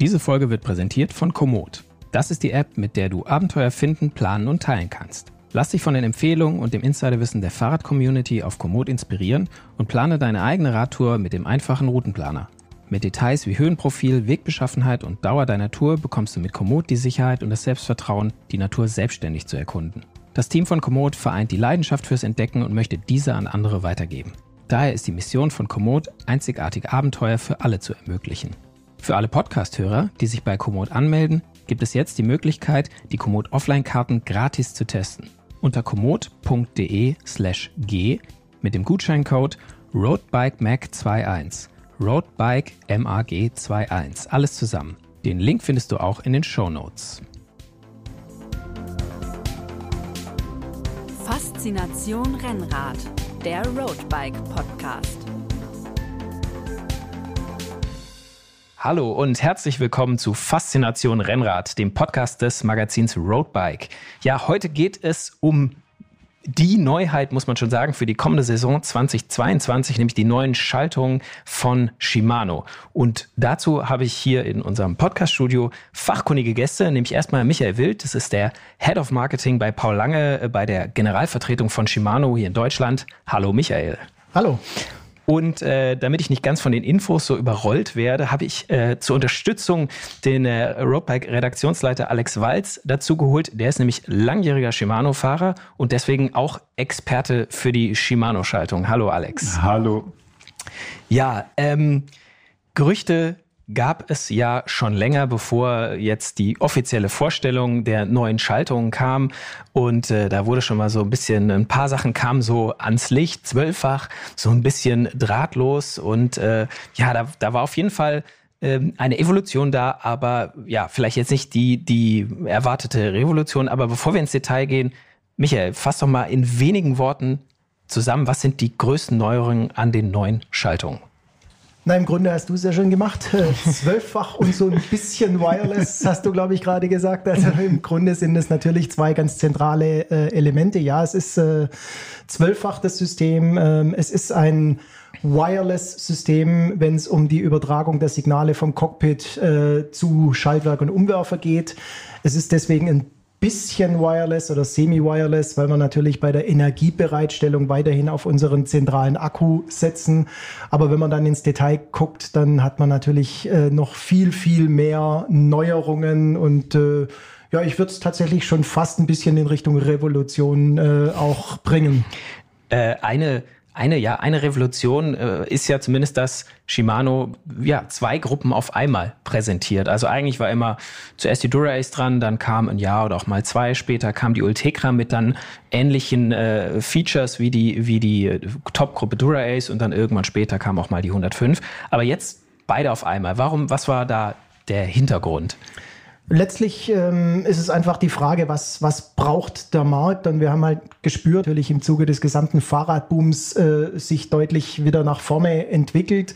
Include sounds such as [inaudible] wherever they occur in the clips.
Diese Folge wird präsentiert von Komoot. Das ist die App, mit der du Abenteuer finden, planen und teilen kannst. Lass dich von den Empfehlungen und dem Insiderwissen der Fahrrad-Community auf Komoot inspirieren und plane deine eigene Radtour mit dem einfachen Routenplaner. Mit Details wie Höhenprofil, Wegbeschaffenheit und Dauer deiner Tour bekommst du mit Komoot die Sicherheit und das Selbstvertrauen, die Natur selbstständig zu erkunden. Das Team von Komoot vereint die Leidenschaft fürs Entdecken und möchte diese an andere weitergeben. Daher ist die Mission von Komoot, einzigartige Abenteuer für alle zu ermöglichen. Für alle Podcast-Hörer, die sich bei Komoot anmelden, gibt es jetzt die Möglichkeit, die Komoot Offline-Karten gratis zu testen. Unter komoot.de slash g mit dem Gutscheincode RoadBikeMag21. RoadBike MAG21. Alles zusammen. Den Link findest du auch in den Show Notes. Faszination Rennrad, der Roadbike Podcast. Hallo und herzlich willkommen zu Faszination Rennrad, dem Podcast des Magazins Roadbike. Ja, heute geht es um die Neuheit, muss man schon sagen, für die kommende Saison 2022, nämlich die neuen Schaltungen von Shimano. Und dazu habe ich hier in unserem Podcaststudio fachkundige Gäste, nämlich erstmal Michael Wild, das ist der Head of Marketing bei Paul Lange äh, bei der Generalvertretung von Shimano hier in Deutschland. Hallo Michael. Hallo. Und äh, damit ich nicht ganz von den Infos so überrollt werde, habe ich äh, zur Unterstützung den äh, Roadbike-Redaktionsleiter Alex Walz dazu geholt. Der ist nämlich langjähriger Shimano-Fahrer und deswegen auch Experte für die Shimano-Schaltung. Hallo Alex. Hallo. Ja, ähm, Gerüchte gab es ja schon länger, bevor jetzt die offizielle Vorstellung der neuen Schaltungen kam. Und äh, da wurde schon mal so ein bisschen, ein paar Sachen kamen so ans Licht, zwölffach, so ein bisschen drahtlos. Und äh, ja, da, da war auf jeden Fall ähm, eine Evolution da, aber ja, vielleicht jetzt nicht die, die erwartete Revolution. Aber bevor wir ins Detail gehen, Michael, fass doch mal in wenigen Worten zusammen, was sind die größten Neuerungen an den neuen Schaltungen? Na, im Grunde hast du es ja schon gemacht. [laughs] Zwölffach und so ein bisschen Wireless, hast du, glaube ich, gerade gesagt. Also im Grunde sind es natürlich zwei ganz zentrale äh, Elemente. Ja, es ist äh, zwölffach das System. Ähm, es ist ein Wireless-System, wenn es um die Übertragung der Signale vom Cockpit äh, zu Schaltwerk und Umwerfer geht. Es ist deswegen ein bisschen wireless oder semi-wireless, weil wir natürlich bei der Energiebereitstellung weiterhin auf unseren zentralen Akku setzen. Aber wenn man dann ins Detail guckt, dann hat man natürlich äh, noch viel, viel mehr Neuerungen und äh, ja, ich würde es tatsächlich schon fast ein bisschen in Richtung Revolution äh, auch bringen. Äh, eine eine, ja, eine Revolution äh, ist ja zumindest, dass Shimano ja zwei Gruppen auf einmal präsentiert. Also eigentlich war immer zuerst die Dura-Ace dran, dann kam ein Jahr oder auch mal zwei später kam die Ultegra mit dann ähnlichen äh, Features wie die, wie die Top-Gruppe Dura-Ace und dann irgendwann später kam auch mal die 105. Aber jetzt beide auf einmal. Warum, was war da der Hintergrund? Letztlich ähm, ist es einfach die Frage, was, was braucht der Markt? Und wir haben halt gespürt, natürlich im Zuge des gesamten Fahrradbooms äh, sich deutlich wieder nach vorne entwickelt.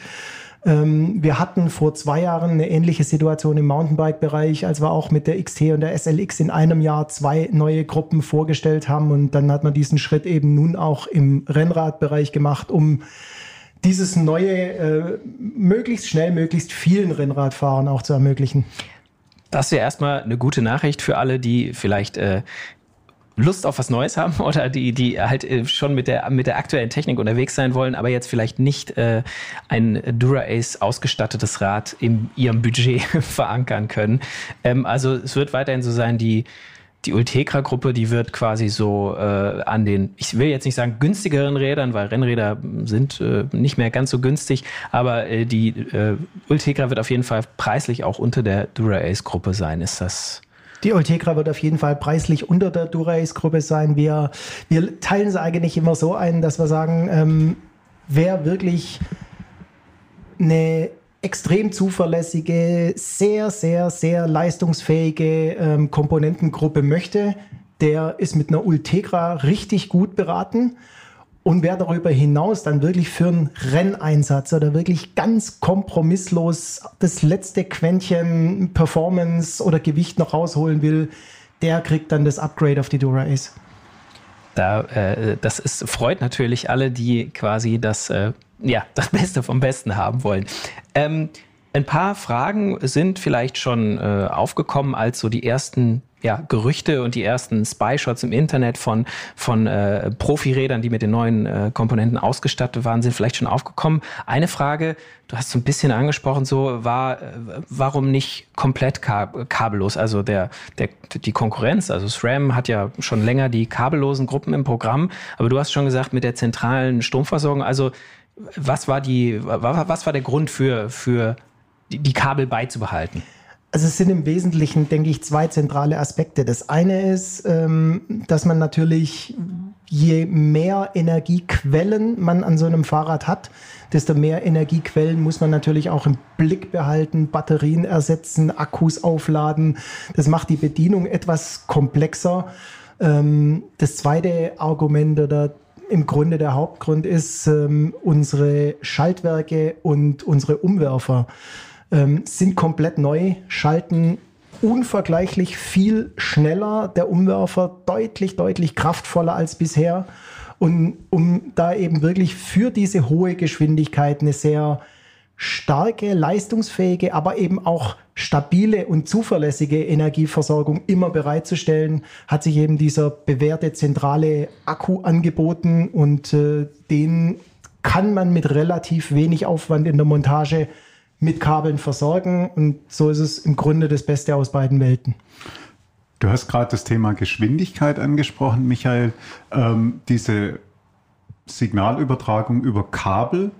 Ähm, wir hatten vor zwei Jahren eine ähnliche Situation im Mountainbike-Bereich, als wir auch mit der XT und der SLX in einem Jahr zwei neue Gruppen vorgestellt haben. Und dann hat man diesen Schritt eben nun auch im Rennradbereich gemacht, um dieses neue, äh, möglichst schnell, möglichst vielen Rennradfahrern auch zu ermöglichen. Das ist ja erstmal eine gute Nachricht für alle, die vielleicht äh, Lust auf was Neues haben [laughs] oder die, die halt äh, schon mit der, mit der aktuellen Technik unterwegs sein wollen, aber jetzt vielleicht nicht äh, ein Dura-Ace ausgestattetes Rad in ihrem Budget [laughs] verankern können. Ähm, also es wird weiterhin so sein, die die Ultegra-Gruppe, die wird quasi so äh, an den, ich will jetzt nicht sagen günstigeren Rädern, weil Rennräder sind äh, nicht mehr ganz so günstig, aber äh, die äh, Ultegra wird auf jeden Fall preislich auch unter der Dura-Ace-Gruppe sein. Ist das die Ultegra wird auf jeden Fall preislich unter der Dura-Ace-Gruppe sein. Wir, wir teilen es eigentlich immer so ein, dass wir sagen, ähm, wer wirklich eine extrem zuverlässige, sehr, sehr, sehr leistungsfähige ähm, Komponentengruppe möchte, der ist mit einer Ultegra richtig gut beraten. Und wer darüber hinaus dann wirklich für einen Renneinsatz oder wirklich ganz kompromisslos das letzte Quäntchen Performance oder Gewicht noch rausholen will, der kriegt dann das Upgrade auf die Dura Ace. Da, äh, das ist, freut natürlich alle, die quasi das, äh, ja, [laughs] das Beste vom Besten haben wollen. Ähm, Ein paar Fragen sind vielleicht schon äh, aufgekommen, als so die ersten ja, Gerüchte und die ersten Spy-Shots im Internet von, von äh, Profirädern, die mit den neuen äh, Komponenten ausgestattet waren, sind vielleicht schon aufgekommen. Eine Frage, du hast so ein bisschen angesprochen, so war, äh, warum nicht komplett kab kabellos? Also der, der, die Konkurrenz, also SRAM hat ja schon länger die kabellosen Gruppen im Programm, aber du hast schon gesagt, mit der zentralen Stromversorgung, also was war die, was war der Grund für, für die, die Kabel beizubehalten? Also es sind im Wesentlichen, denke ich, zwei zentrale Aspekte. Das eine ist, ähm, dass man natürlich, je mehr Energiequellen man an so einem Fahrrad hat, desto mehr Energiequellen muss man natürlich auch im Blick behalten, Batterien ersetzen, Akkus aufladen. Das macht die Bedienung etwas komplexer. Ähm, das zweite Argument oder im Grunde der Hauptgrund ist ähm, unsere Schaltwerke und unsere Umwerfer ähm, sind komplett neu, schalten unvergleichlich viel schneller, der Umwerfer deutlich, deutlich kraftvoller als bisher. Und um da eben wirklich für diese hohe Geschwindigkeit eine sehr starke, leistungsfähige, aber eben auch stabile und zuverlässige Energieversorgung immer bereitzustellen, hat sich eben dieser bewährte zentrale Akku angeboten und äh, den kann man mit relativ wenig Aufwand in der Montage mit Kabeln versorgen. Und so ist es im Grunde das Beste aus beiden Welten. Du hast gerade das Thema Geschwindigkeit angesprochen, Michael. Ähm, diese Signalübertragung über Kabel,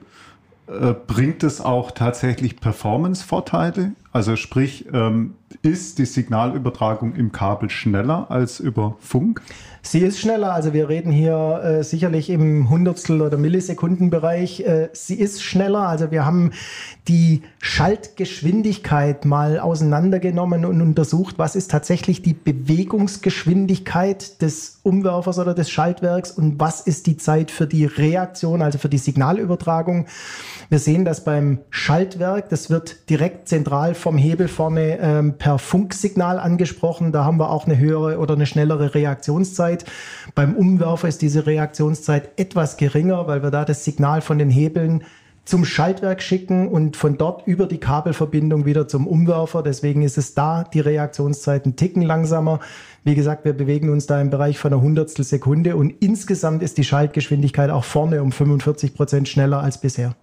äh, bringt es auch tatsächlich Performance-Vorteile? Also sprich, ähm, ist die Signalübertragung im Kabel schneller als über Funk? Sie ist schneller, also wir reden hier äh, sicherlich im Hundertstel- oder Millisekundenbereich. Äh, sie ist schneller, also wir haben die Schaltgeschwindigkeit mal auseinandergenommen und untersucht, was ist tatsächlich die Bewegungsgeschwindigkeit des Umwerfers oder des Schaltwerks und was ist die Zeit für die Reaktion, also für die Signalübertragung. Wir sehen das beim Schaltwerk, das wird direkt zentral vom Hebel vorne ähm, per Funksignal angesprochen. Da haben wir auch eine höhere oder eine schnellere Reaktionszeit. Beim Umwerfer ist diese Reaktionszeit etwas geringer, weil wir da das Signal von den Hebeln zum Schaltwerk schicken und von dort über die Kabelverbindung wieder zum Umwerfer. Deswegen ist es da die Reaktionszeit ein Ticken langsamer. Wie gesagt, wir bewegen uns da im Bereich von einer Hundertstel Sekunde und insgesamt ist die Schaltgeschwindigkeit auch vorne um 45 Prozent schneller als bisher.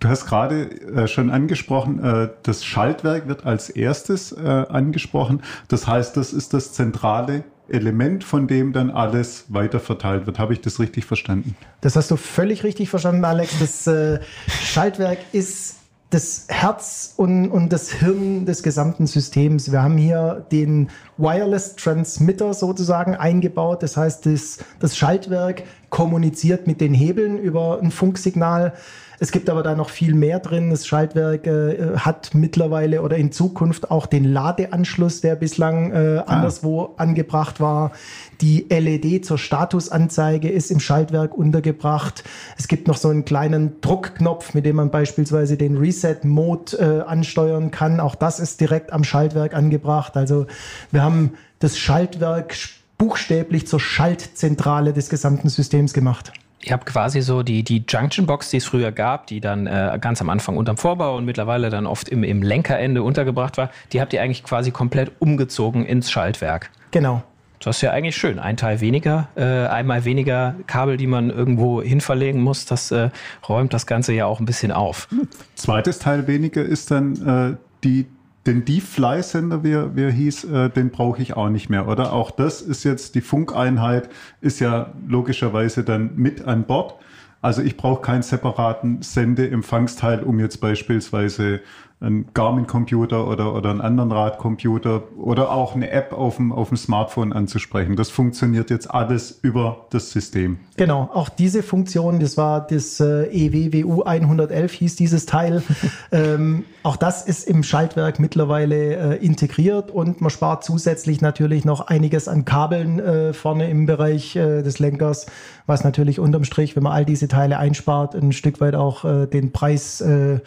Du hast gerade äh, schon angesprochen, äh, das Schaltwerk wird als erstes äh, angesprochen. Das heißt, das ist das zentrale Element, von dem dann alles weiter verteilt wird. Habe ich das richtig verstanden? Das hast du völlig richtig verstanden, Alex. Das äh, Schaltwerk ist das Herz und, und das Hirn des gesamten Systems. Wir haben hier den Wireless Transmitter sozusagen eingebaut. Das heißt, das, das Schaltwerk kommuniziert mit den Hebeln über ein Funksignal. Es gibt aber da noch viel mehr drin. Das Schaltwerk äh, hat mittlerweile oder in Zukunft auch den Ladeanschluss, der bislang äh, ah. anderswo angebracht war. Die LED zur Statusanzeige ist im Schaltwerk untergebracht. Es gibt noch so einen kleinen Druckknopf, mit dem man beispielsweise den Reset-Mode äh, ansteuern kann. Auch das ist direkt am Schaltwerk angebracht. Also wir haben das Schaltwerk buchstäblich zur Schaltzentrale des gesamten Systems gemacht. Ihr habt quasi so die, die Junction Box, die es früher gab, die dann äh, ganz am Anfang unterm Vorbau und mittlerweile dann oft im, im Lenkerende untergebracht war, die habt ihr eigentlich quasi komplett umgezogen ins Schaltwerk. Genau. Das ist ja eigentlich schön. Ein Teil weniger, äh, einmal weniger Kabel, die man irgendwo hin verlegen muss. Das äh, räumt das Ganze ja auch ein bisschen auf. Zweites Teil weniger ist dann äh, die den Deep-Fly-Sender, wie, wie er hieß, äh, den brauche ich auch nicht mehr, oder? Auch das ist jetzt, die Funkeinheit ist ja logischerweise dann mit an Bord. Also ich brauche keinen separaten Sendeempfangsteil, um jetzt beispielsweise einen Garmin-Computer oder, oder einen anderen Radcomputer oder auch eine App auf dem, auf dem Smartphone anzusprechen. Das funktioniert jetzt alles über das System. Genau, auch diese Funktion, das war das äh, EWWU 111 hieß dieses Teil. [laughs] ähm, auch das ist im Schaltwerk mittlerweile äh, integriert und man spart zusätzlich natürlich noch einiges an Kabeln äh, vorne im Bereich äh, des Lenkers, was natürlich unterm Strich, wenn man all diese Teile einspart, ein Stück weit auch äh, den Preis äh,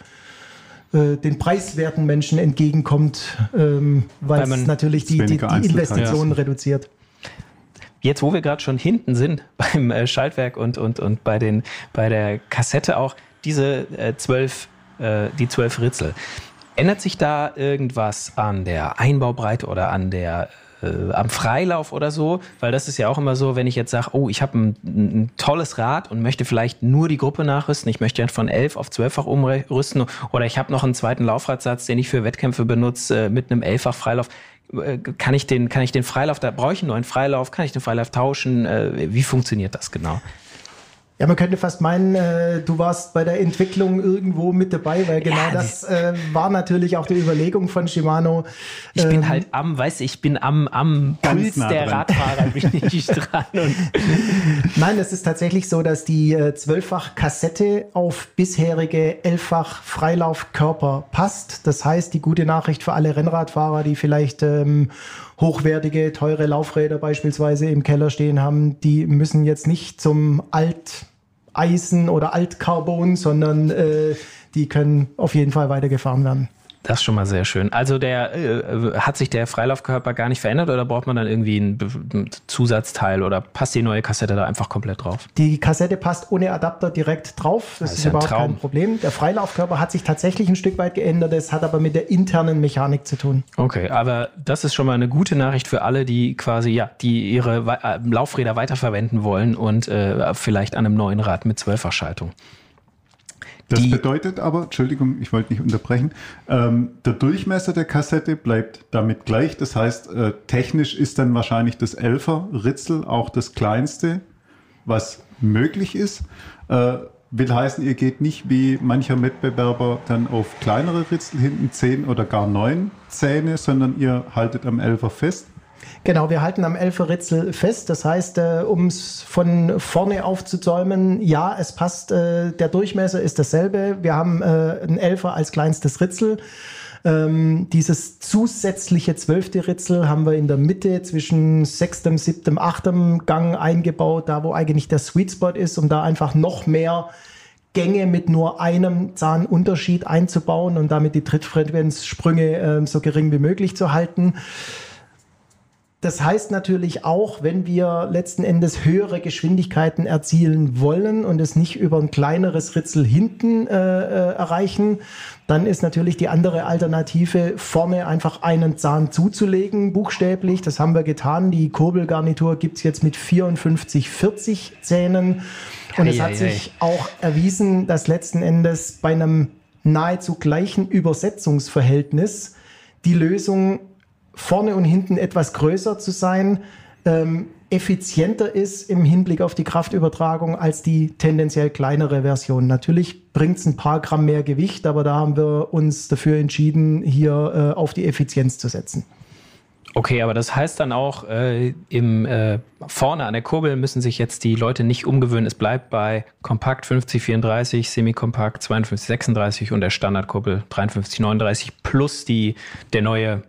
äh, den preiswerten Menschen entgegenkommt, ähm, weil, es natürlich die, die, die Investitionen ja. reduziert. Jetzt, wo wir gerade schon hinten sind [laughs] beim äh, Schaltwerk und, und, und bei, den, bei der Kassette auch, diese äh, 12 äh, die zwölf Ritzel. Ändert sich da irgendwas an der Einbaubreite oder an der äh, am Freilauf oder so, weil das ist ja auch immer so, wenn ich jetzt sage, oh, ich habe ein, ein, tolles Rad und möchte vielleicht nur die Gruppe nachrüsten, ich möchte ja von elf auf zwölffach umrüsten oder ich habe noch einen zweiten Laufradsatz, den ich für Wettkämpfe benutze äh, mit einem elffach Freilauf. Äh, kann ich den, kann ich den Freilauf, da brauche ich einen neuen Freilauf, kann ich den Freilauf tauschen? Äh, wie funktioniert das genau? Ja, man könnte fast meinen, äh, du warst bei der Entwicklung irgendwo mit dabei, weil genau ja, das äh, war natürlich auch die Überlegung von Shimano. Ich ähm, bin halt am, weißt ich bin am, am Puls nah der dran. Radfahrer bin ich [laughs] dran. Nein, es ist tatsächlich so, dass die äh, zwölffach Kassette auf bisherige elffach Freilaufkörper passt. Das heißt, die gute Nachricht für alle Rennradfahrer, die vielleicht ähm, hochwertige, teure Laufräder beispielsweise im Keller stehen haben, die müssen jetzt nicht zum Alteisen oder Altcarbon, sondern äh, die können auf jeden Fall weitergefahren werden. Das ist schon mal sehr schön. Also der äh, hat sich der Freilaufkörper gar nicht verändert oder braucht man dann irgendwie ein, ein, Zusatzteil oder passt die neue Kassette da einfach komplett drauf? Die Kassette passt ohne Adapter direkt drauf. Das, das ist, ist überhaupt kein Problem. Der Freilaufkörper hat sich tatsächlich ein Stück weit geändert. Das hat aber mit der internen Mechanik zu tun. Okay, aber das ist schon mal eine gute Nachricht für alle, die quasi ja, die ihre äh, Laufräder weiterverwenden wollen und äh, vielleicht an einem neuen Rad mit Zwölffachschaltung. Das bedeutet aber, Entschuldigung, ich wollte nicht unterbrechen, ähm, der Durchmesser der Kassette bleibt damit gleich. Das heißt, äh, technisch ist dann wahrscheinlich das 11er Ritzel auch das kleinste, was möglich ist. Äh, will heißen, ihr geht nicht wie mancher Wettbewerber dann auf kleinere Ritzel hinten 10 oder gar 9 Zähne, sondern ihr haltet am 11er fest. Genau, wir halten am Elferritzel fest. Das heißt, äh, um es von vorne aufzuzäumen, ja, es passt, äh, der Durchmesser ist dasselbe. Wir haben äh, ein Elfer als kleinstes Ritzel. Ähm, dieses zusätzliche zwölfte Ritzel haben wir in der Mitte zwischen sechstem, siebtem, achtem Gang eingebaut, da wo eigentlich der Sweet Spot ist, um da einfach noch mehr Gänge mit nur einem Zahnunterschied einzubauen und damit die Trittfrequenzsprünge äh, so gering wie möglich zu halten. Das heißt natürlich auch, wenn wir letzten Endes höhere Geschwindigkeiten erzielen wollen und es nicht über ein kleineres Ritzel hinten äh, äh, erreichen, dann ist natürlich die andere Alternative, vorne einfach einen Zahn zuzulegen, buchstäblich. Das haben wir getan. Die Kurbelgarnitur gibt's jetzt mit 54, 40 Zähnen. Und es hat sich auch erwiesen, dass letzten Endes bei einem nahezu gleichen Übersetzungsverhältnis die Lösung vorne und hinten etwas größer zu sein, ähm, effizienter ist im Hinblick auf die Kraftübertragung als die tendenziell kleinere Version. Natürlich bringt es ein paar Gramm mehr Gewicht, aber da haben wir uns dafür entschieden, hier äh, auf die Effizienz zu setzen. Okay, aber das heißt dann auch, äh, im, äh, vorne an der Kurbel müssen sich jetzt die Leute nicht umgewöhnen. Es bleibt bei Kompakt 5034, Semi-Kompakt 5236 und der Standardkurbel 5339 plus die, der neue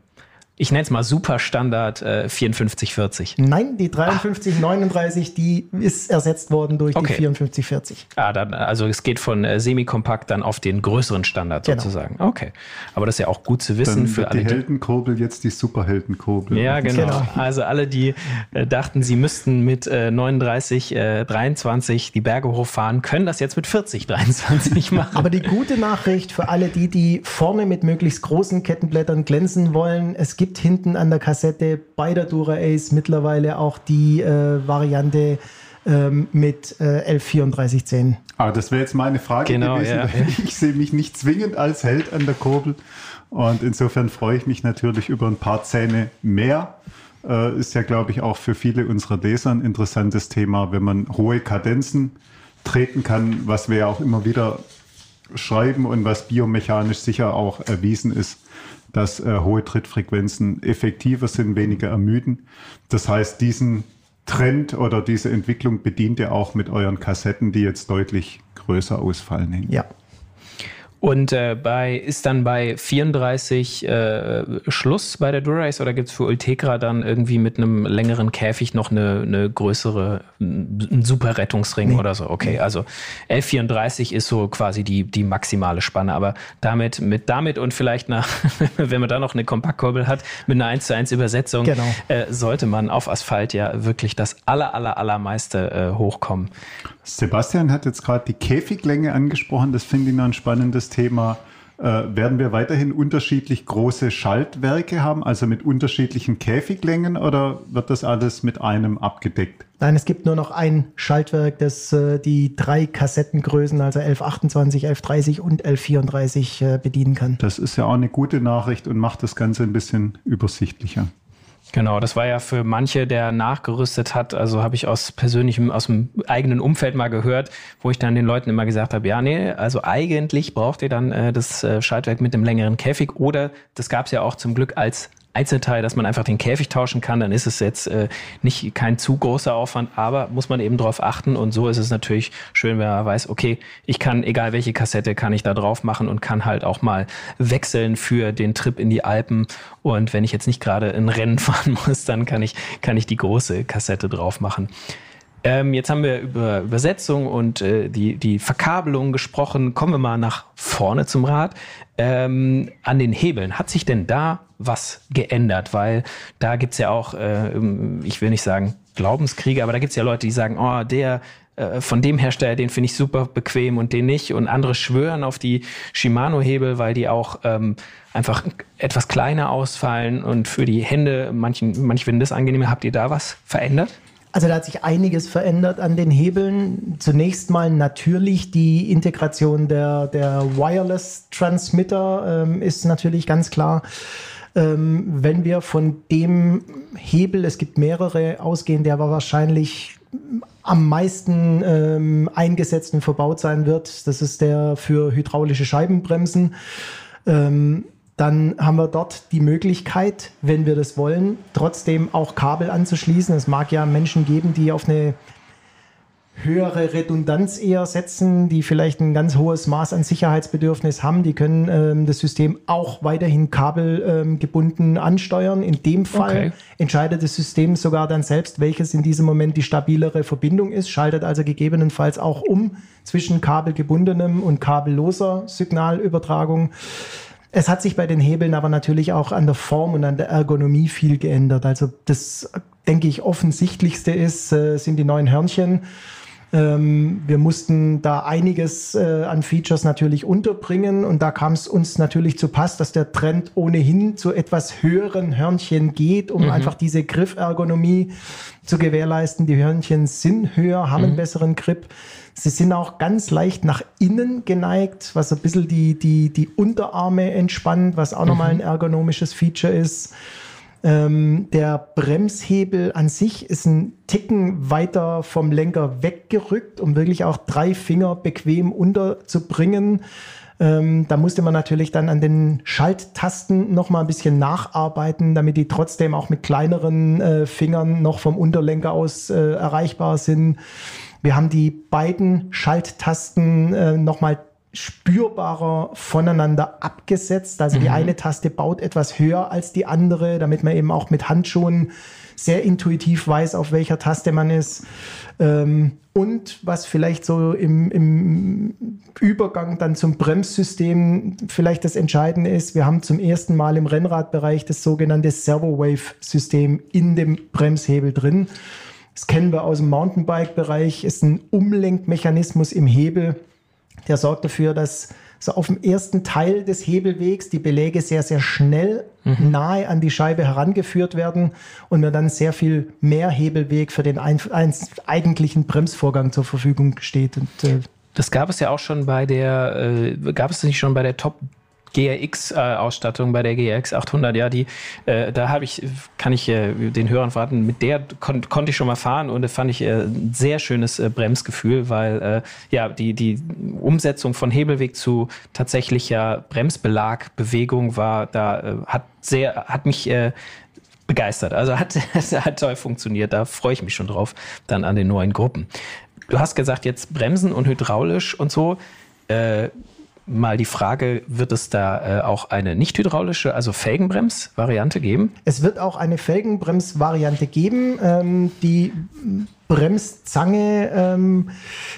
ich nenne es mal Superstandard äh, 5440. Nein, die 5339, die ist ersetzt worden durch okay. die 5440. Ah, dann, also es geht von äh, semi-kompakt dann auf den größeren Standard genau. sozusagen. Okay. Aber das ist ja auch gut zu wissen dann für alle. Die Heldenkurbel jetzt die Superheldenkurbel. Ja, genau. genau. Also alle, die äh, dachten, sie müssten mit äh, 39, 23 die Berge hochfahren, können das jetzt mit 40, 23 [laughs] machen. Aber die gute Nachricht für alle die, die vorne mit möglichst großen Kettenblättern glänzen wollen, es gibt gibt hinten an der Kassette bei der Dura Ace mittlerweile auch die äh, Variante ähm, mit äh, 113410. Aber das wäre jetzt meine Frage genau, gewesen. Ja. [laughs] Ich sehe mich nicht zwingend als Held an der Kurbel. Und insofern freue ich mich natürlich über ein paar Zähne mehr. Äh, ist ja, glaube ich, auch für viele unserer Leser ein interessantes Thema, wenn man hohe Kadenzen treten kann, was wir ja auch immer wieder schreiben und was biomechanisch sicher auch erwiesen ist dass äh, hohe Trittfrequenzen effektiver sind, weniger ermüden. Das heißt, diesen Trend oder diese Entwicklung bedient ihr auch mit euren Kassetten, die jetzt deutlich größer ausfallen. Ja, und äh, bei ist dann bei 34 äh, Schluss bei der Durace oder gibt es für Ultegra dann irgendwie mit einem längeren Käfig noch eine, eine größere, ein super Rettungsring nee. oder so? Okay, also 1134 ist so quasi die, die maximale Spanne, aber damit, mit damit und vielleicht nach, [laughs] wenn man da noch eine Kompaktkurbel hat, mit einer 1 zu 1 Übersetzung, genau. äh, sollte man auf Asphalt ja wirklich das aller, aller, allermeiste äh, hochkommen. Sebastian hat jetzt gerade die Käfiglänge angesprochen, das finde ich noch ein spannendes Thema. Äh, werden wir weiterhin unterschiedlich große Schaltwerke haben, also mit unterschiedlichen Käfiglängen oder wird das alles mit einem abgedeckt? Nein, es gibt nur noch ein Schaltwerk, das äh, die drei Kassettengrößen, also 1128, 1130 und 1134 äh, bedienen kann. Das ist ja auch eine gute Nachricht und macht das Ganze ein bisschen übersichtlicher. Genau, das war ja für manche, der nachgerüstet hat, also habe ich aus persönlichem, aus dem eigenen Umfeld mal gehört, wo ich dann den Leuten immer gesagt habe, ja, nee, also eigentlich braucht ihr dann äh, das äh, Schaltwerk mit dem längeren Käfig oder das gab es ja auch zum Glück als Einzelteil, dass man einfach den Käfig tauschen kann, dann ist es jetzt äh, nicht kein zu großer Aufwand, aber muss man eben darauf achten und so ist es natürlich schön, wenn man weiß, okay, ich kann, egal welche Kassette, kann ich da drauf machen und kann halt auch mal wechseln für den Trip in die Alpen und wenn ich jetzt nicht gerade ein Rennen [laughs] fahren muss, dann kann ich, kann ich die große Kassette drauf machen. Ähm, jetzt haben wir über Übersetzung und äh, die, die Verkabelung gesprochen. Kommen wir mal nach vorne zum Rad. Ähm, an den Hebeln. Hat sich denn da was geändert? Weil da gibt's ja auch, äh, ich will nicht sagen Glaubenskriege, aber da gibt's ja Leute, die sagen, oh, der äh, von dem Hersteller, den finde ich super bequem und den nicht. Und andere schwören auf die Shimano-Hebel, weil die auch ähm, einfach etwas kleiner ausfallen und für die Hände, manchen, manch finden das angenehmer. Habt ihr da was verändert? Also da hat sich einiges verändert an den Hebeln. Zunächst mal natürlich die Integration der, der Wireless-Transmitter ähm, ist natürlich ganz klar. Ähm, wenn wir von dem Hebel, es gibt mehrere ausgehen, der war wahrscheinlich am meisten ähm, eingesetzt und verbaut sein wird. Das ist der für hydraulische Scheibenbremsen. Ähm, dann haben wir dort die Möglichkeit, wenn wir das wollen, trotzdem auch Kabel anzuschließen. Es mag ja Menschen geben, die auf eine höhere Redundanz eher setzen, die vielleicht ein ganz hohes Maß an Sicherheitsbedürfnis haben. Die können ähm, das System auch weiterhin kabelgebunden ähm, ansteuern. In dem Fall okay. entscheidet das System sogar dann selbst, welches in diesem Moment die stabilere Verbindung ist, schaltet also gegebenenfalls auch um zwischen kabelgebundenem und kabelloser Signalübertragung. Es hat sich bei den Hebeln aber natürlich auch an der Form und an der Ergonomie viel geändert. Also das, denke ich, offensichtlichste ist, äh, sind die neuen Hörnchen. Ähm, wir mussten da einiges äh, an Features natürlich unterbringen und da kam es uns natürlich zu Pass, dass der Trend ohnehin zu etwas höheren Hörnchen geht, um mhm. einfach diese Griffergonomie zu gewährleisten. Die Hörnchen sind höher, haben mhm. einen besseren Grip. Sie sind auch ganz leicht nach innen geneigt, was ein bisschen die, die, die Unterarme entspannt, was auch mhm. nochmal ein ergonomisches Feature ist. Ähm, der Bremshebel an sich ist ein Ticken weiter vom Lenker weggerückt, um wirklich auch drei Finger bequem unterzubringen. Ähm, da musste man natürlich dann an den Schalttasten noch mal ein bisschen nacharbeiten, damit die trotzdem auch mit kleineren äh, Fingern noch vom Unterlenker aus äh, erreichbar sind. Wir haben die beiden Schalttasten äh, noch mal spürbarer voneinander abgesetzt. Also mhm. die eine Taste baut etwas höher als die andere, damit man eben auch mit Handschuhen sehr intuitiv weiß, auf welcher Taste man ist. Ähm, und was vielleicht so im, im, Übergang dann zum Bremssystem vielleicht das Entscheidende ist, wir haben zum ersten Mal im Rennradbereich das sogenannte Servo-Wave-System in dem Bremshebel drin. Das kennen wir aus dem Mountainbike-Bereich, ist ein Umlenkmechanismus im Hebel, der sorgt dafür, dass so auf dem ersten Teil des Hebelwegs die Beläge sehr, sehr schnell mhm. nahe an die Scheibe herangeführt werden und mir dann sehr viel mehr Hebelweg für den ein, ein, eigentlichen Bremsvorgang zur Verfügung steht. Und, äh, das gab es ja auch schon bei der, äh, gab es nicht schon bei der Top GRX-Ausstattung bei der GRX 800, ja, die, äh, da habe ich, kann ich äh, den Hörern verraten, mit der kon konnte ich schon mal fahren und das fand ich äh, ein sehr schönes äh, Bremsgefühl, weil äh, ja, die, die Umsetzung von Hebelweg zu tatsächlicher Bremsbelagbewegung war, da äh, hat sehr, hat mich äh, begeistert. Also hat, [laughs] hat toll funktioniert. Da freue ich mich schon drauf, dann an den neuen Gruppen. Du hast gesagt, jetzt Bremsen und hydraulisch und so. Äh, mal die Frage, wird es da äh, auch eine nicht hydraulische, also Felgenbrems-Variante geben? Es wird auch eine Felgenbrems-Variante geben, ähm, die Bremszange, ähm,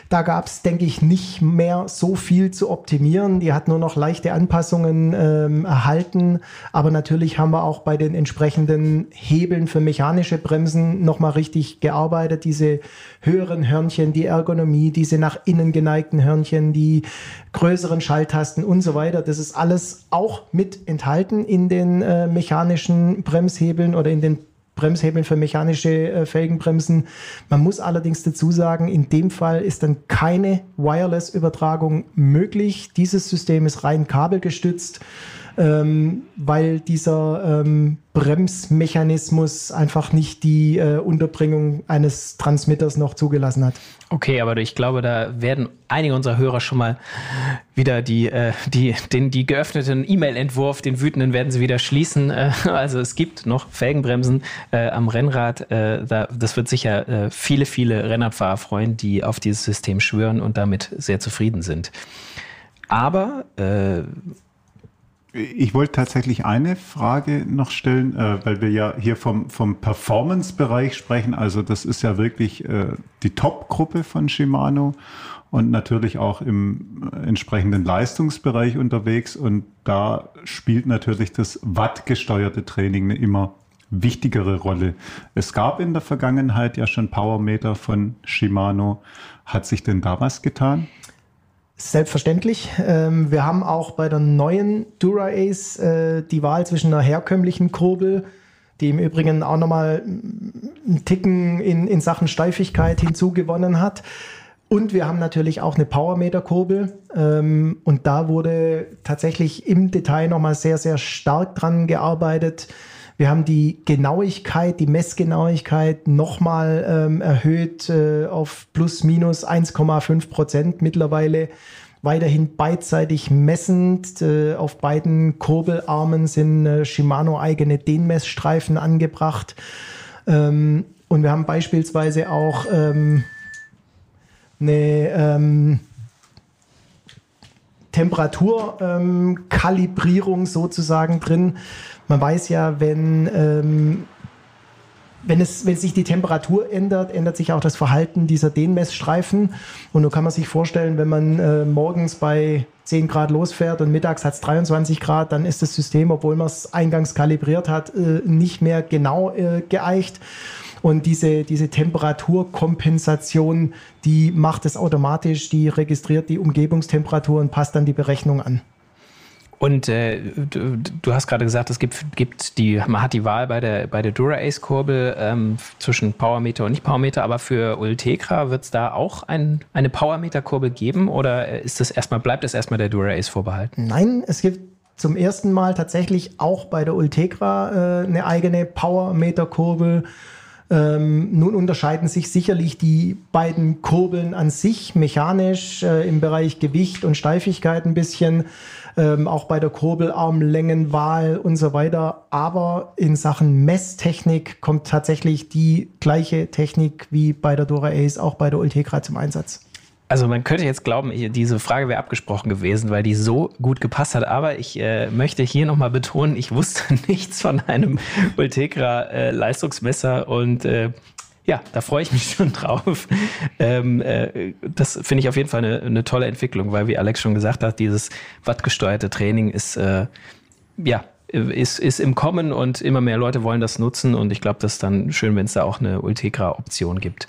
da gab es, denke ich, nicht mehr so viel zu optimieren. Die hat nur noch leichte Anpassungen ähm, erhalten. Aber natürlich haben wir auch bei den entsprechenden Hebeln für mechanische Bremsen nochmal richtig gearbeitet. Diese höheren Hörnchen, die Ergonomie, diese nach innen geneigten Hörnchen, die größeren Schalttasten und so weiter. Das ist alles auch mit enthalten in den äh, mechanischen Bremshebeln oder in den Bremshebeln für mechanische äh, Felgenbremsen. Man muss allerdings dazu sagen, in dem Fall ist dann keine Wireless-Übertragung möglich. Dieses System ist rein kabelgestützt ähm, weil dieser ähm, Bremsmechanismus einfach nicht die äh, Unterbringung eines Transmitters noch zugelassen hat. Okay, aber ich glaube, da werden einige unserer Hörer schon mal wieder die, äh, die, den, die geöffneten E-Mail-Entwurf, den wütenden werden sie wieder schließen. Äh, also es gibt noch Felgenbremsen äh, am Rennrad. Äh, da, das wird sicher äh, viele, viele Rennradfahrer freuen, die auf dieses System schwören und damit sehr zufrieden sind. Aber ich wollte tatsächlich eine Frage noch stellen, äh, weil wir ja hier vom, vom Performance-Bereich sprechen. Also das ist ja wirklich äh, die Top-Gruppe von Shimano und natürlich auch im äh, entsprechenden Leistungsbereich unterwegs. Und da spielt natürlich das wattgesteuerte Training eine immer wichtigere Rolle. Es gab in der Vergangenheit ja schon Powermeter von Shimano. Hat sich denn da was getan? Selbstverständlich. Ähm, wir haben auch bei der neuen Dura Ace äh, die Wahl zwischen einer herkömmlichen Kurbel, die im Übrigen auch nochmal einen Ticken in, in Sachen Steifigkeit hinzugewonnen hat. Und wir haben natürlich auch eine Powermeter-Kurbel. Ähm, und da wurde tatsächlich im Detail nochmal sehr, sehr stark dran gearbeitet, wir haben die Genauigkeit, die Messgenauigkeit nochmal ähm, erhöht äh, auf plus minus 1,5 Prozent mittlerweile. Weiterhin beidseitig messend. Äh, auf beiden Kurbelarmen sind äh, Shimano eigene Dehnmessstreifen angebracht. Ähm, und wir haben beispielsweise auch ähm, eine ähm, Temperaturkalibrierung sozusagen drin. Man weiß ja, wenn, ähm, wenn, es, wenn sich die Temperatur ändert, ändert sich auch das Verhalten dieser Dehnmessstreifen. Und so kann man sich vorstellen, wenn man äh, morgens bei 10 Grad losfährt und mittags hat es 23 Grad, dann ist das System, obwohl man es eingangs kalibriert hat, äh, nicht mehr genau äh, geeicht. Und diese, diese Temperaturkompensation, die macht es automatisch, die registriert die Umgebungstemperatur und passt dann die Berechnung an. Und äh, du, du, hast gerade gesagt, es gibt, gibt die, man hat die Wahl bei der, bei der Dura-Ace-Kurbel ähm, zwischen Powermeter und Nicht-Powermeter, aber für Ultegra wird es da auch ein, eine Powermeter-Kurbel geben oder ist das erstmal, bleibt es erstmal der Dura-Ace vorbehalten? Nein, es gibt zum ersten Mal tatsächlich auch bei der Ultegra äh, eine eigene Powermeter-Kurbel. Ähm, nun unterscheiden sich sicherlich die beiden Kurbeln an sich mechanisch äh, im Bereich Gewicht und Steifigkeit ein bisschen ähm, auch bei der Kurbelarmlängenwahl und so weiter. Aber in Sachen Messtechnik kommt tatsächlich die gleiche Technik wie bei der Dora Ace auch bei der Ultegra zum Einsatz. Also man könnte jetzt glauben, diese Frage wäre abgesprochen gewesen, weil die so gut gepasst hat. Aber ich äh, möchte hier nochmal betonen, ich wusste [laughs] nichts von einem Ultegra äh, Leistungsmesser und äh, ja, da freue ich mich [laughs] schon drauf. Ähm, äh, das finde ich auf jeden Fall eine, eine, tolle Entwicklung, weil wie Alex schon gesagt hat, dieses wattgesteuerte Training ist äh, ja ist, ist im Kommen und immer mehr Leute wollen das nutzen und ich glaube, das ist dann schön, wenn es da auch eine Ultegra-Option gibt.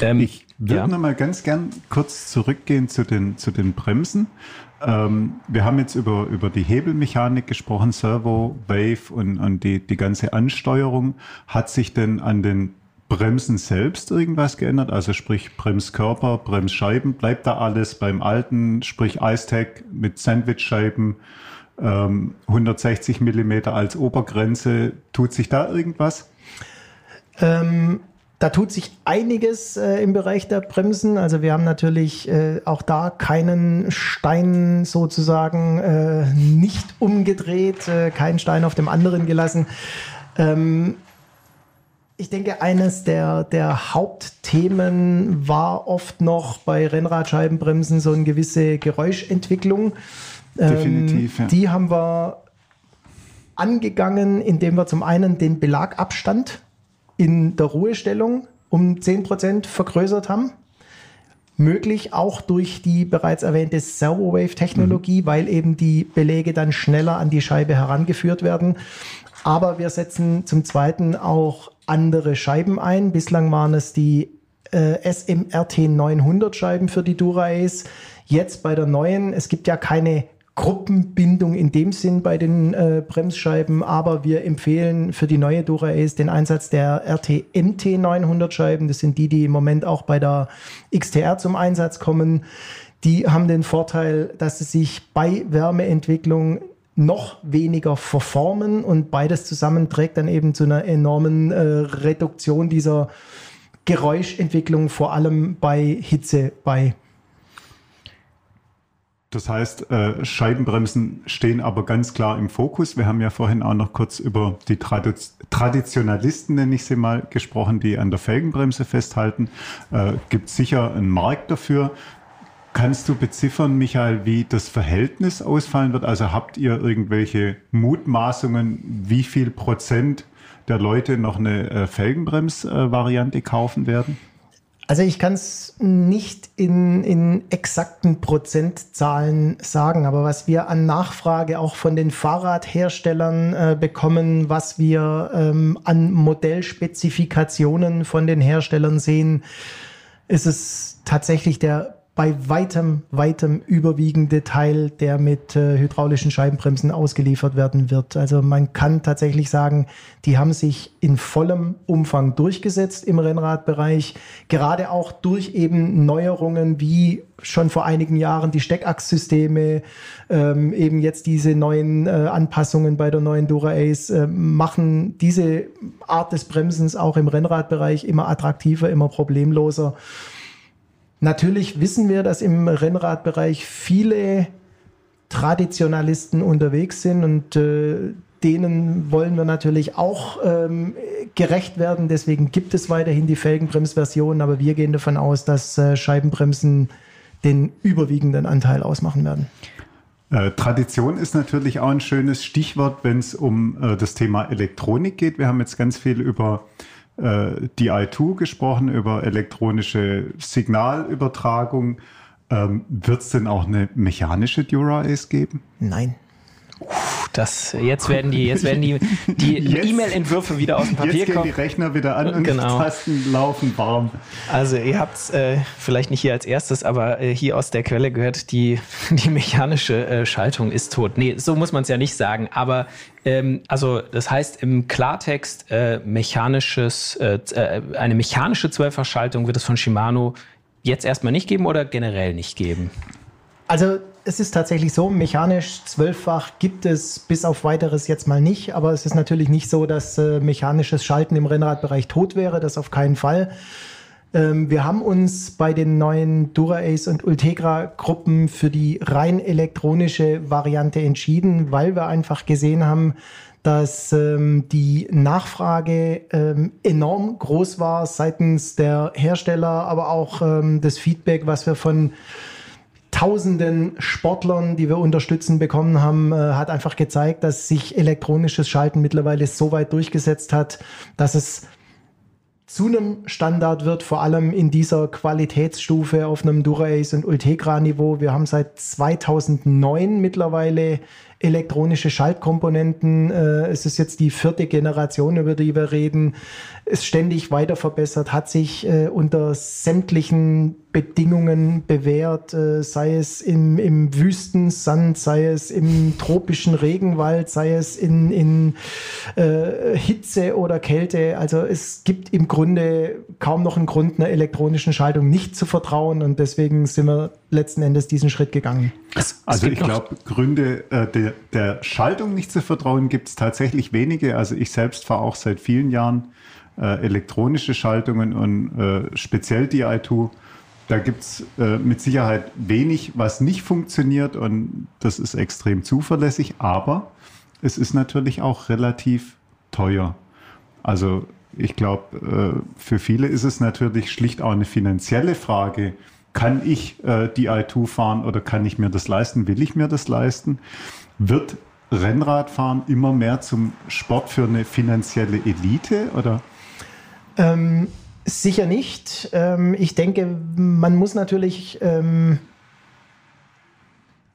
Ähm, ich würde ja. noch mal ganz gern kurz zurückgehen zu den, zu den Bremsen. Ähm, wir haben jetzt über, über die Hebelmechanik gesprochen, Servo, Wave und, und die, die ganze Ansteuerung. Hat sich denn an den Bremsen selbst irgendwas geändert? Also sprich Bremskörper, Bremsscheiben, bleibt da alles beim alten, sprich Icetech mit Sandwichscheiben, ähm, 160 Millimeter als Obergrenze. Tut sich da irgendwas? Ähm, da tut sich einiges äh, im Bereich der Bremsen. Also wir haben natürlich äh, auch da keinen Stein sozusagen äh, nicht umgedreht, äh, keinen Stein auf dem anderen gelassen. Ähm, ich denke, eines der, der Hauptthemen war oft noch bei Rennradscheibenbremsen so eine gewisse Geräuschentwicklung. Definitiv. Ähm, ja. Die haben wir angegangen, indem wir zum einen den Belagabstand in der Ruhestellung um 10% vergrößert haben. Möglich auch durch die bereits erwähnte Servo-Wave-Technologie, mhm. weil eben die Belege dann schneller an die Scheibe herangeführt werden. Aber wir setzen zum Zweiten auch andere Scheiben ein. Bislang waren es die äh, SMRT 900 Scheiben für die Dura-Ace. Jetzt bei der neuen, es gibt ja keine Gruppenbindung in dem Sinn bei den äh, Bremsscheiben, aber wir empfehlen für die neue Dura Ace den Einsatz der RT-MT 900 Scheiben. Das sind die, die im Moment auch bei der XTR zum Einsatz kommen. Die haben den Vorteil, dass sie sich bei Wärmeentwicklung noch weniger verformen und beides zusammen trägt dann eben zu einer enormen äh, Reduktion dieser Geräuschentwicklung, vor allem bei Hitze bei. Das heißt, äh, Scheibenbremsen stehen aber ganz klar im Fokus. Wir haben ja vorhin auch noch kurz über die Tradi Traditionalisten, nenne ich sie mal, gesprochen, die an der Felgenbremse festhalten. Äh, Gibt sicher einen Markt dafür. Kannst du beziffern, Michael, wie das Verhältnis ausfallen wird? Also habt ihr irgendwelche Mutmaßungen, wie viel Prozent der Leute noch eine äh, Felgenbrems-Variante kaufen werden? Also ich kann es nicht in, in exakten Prozentzahlen sagen, aber was wir an Nachfrage auch von den Fahrradherstellern äh, bekommen, was wir ähm, an Modellspezifikationen von den Herstellern sehen, ist es tatsächlich der bei weitem, weitem überwiegende Teil, der mit äh, hydraulischen Scheibenbremsen ausgeliefert werden wird. Also man kann tatsächlich sagen, die haben sich in vollem Umfang durchgesetzt im Rennradbereich, gerade auch durch eben Neuerungen wie schon vor einigen Jahren die Steckachssysteme, ähm, eben jetzt diese neuen äh, Anpassungen bei der neuen Dura Ace äh, machen diese Art des Bremsens auch im Rennradbereich immer attraktiver, immer problemloser. Natürlich wissen wir, dass im Rennradbereich viele Traditionalisten unterwegs sind und äh, denen wollen wir natürlich auch ähm, gerecht werden. Deswegen gibt es weiterhin die Felgenbremsversion, aber wir gehen davon aus, dass äh, Scheibenbremsen den überwiegenden Anteil ausmachen werden. Äh, Tradition ist natürlich auch ein schönes Stichwort, wenn es um äh, das Thema Elektronik geht. Wir haben jetzt ganz viel über äh, DI2 gesprochen, über elektronische Signalübertragung. Ähm, Wird es denn auch eine mechanische Dura-Ace geben? Nein. Das, jetzt werden die, jetzt werden die, die [laughs] E-Mail-Entwürfe wieder aus dem Papier jetzt kommen. Jetzt gehen die Rechner wieder an und genau. die Tasten laufen warm. Also ihr habt es äh, vielleicht nicht hier als erstes, aber äh, hier aus der Quelle gehört, die, die mechanische äh, Schaltung ist tot. Nee, so muss man es ja nicht sagen. Aber ähm, also das heißt im Klartext äh, mechanisches, äh, äh, eine mechanische Zwölferschaltung wird es von Shimano jetzt erstmal nicht geben oder generell nicht geben? Also es ist tatsächlich so, mechanisch zwölffach gibt es bis auf weiteres jetzt mal nicht, aber es ist natürlich nicht so, dass äh, mechanisches Schalten im Rennradbereich tot wäre, das auf keinen Fall. Ähm, wir haben uns bei den neuen Dura-Ace und Ultegra-Gruppen für die rein elektronische Variante entschieden, weil wir einfach gesehen haben, dass ähm, die Nachfrage ähm, enorm groß war seitens der Hersteller, aber auch ähm, das Feedback, was wir von tausenden Sportlern, die wir unterstützen bekommen haben, äh, hat einfach gezeigt, dass sich elektronisches Schalten mittlerweile so weit durchgesetzt hat, dass es zu einem Standard wird, vor allem in dieser Qualitätsstufe auf einem Dura-Ace und Ultegra-Niveau. Wir haben seit 2009 mittlerweile elektronische Schaltkomponenten. Äh, es ist jetzt die vierte Generation, über die wir reden. Ist ständig weiter verbessert, hat sich äh, unter sämtlichen Bedingungen bewährt, äh, sei es im, im Wüstensand, sei es im tropischen Regenwald, sei es in, in äh, Hitze oder Kälte. Also es gibt im Grunde kaum noch einen Grund, einer elektronischen Schaltung nicht zu vertrauen und deswegen sind wir letzten Endes diesen Schritt gegangen. Es, also es ich glaube, Gründe äh, der, der Schaltung nicht zu vertrauen gibt es tatsächlich wenige. Also ich selbst fahre auch seit vielen Jahren äh, elektronische Schaltungen und äh, speziell die i2. Da gibt es äh, mit Sicherheit wenig, was nicht funktioniert und das ist extrem zuverlässig, aber es ist natürlich auch relativ teuer. Also ich glaube, äh, für viele ist es natürlich schlicht auch eine finanzielle Frage. Kann ich äh, die i2 fahren oder kann ich mir das leisten? Will ich mir das leisten? Wird Rennradfahren immer mehr zum Sport für eine finanzielle Elite oder? Ähm, Sicher nicht. Ähm, ich denke, man muss natürlich ähm,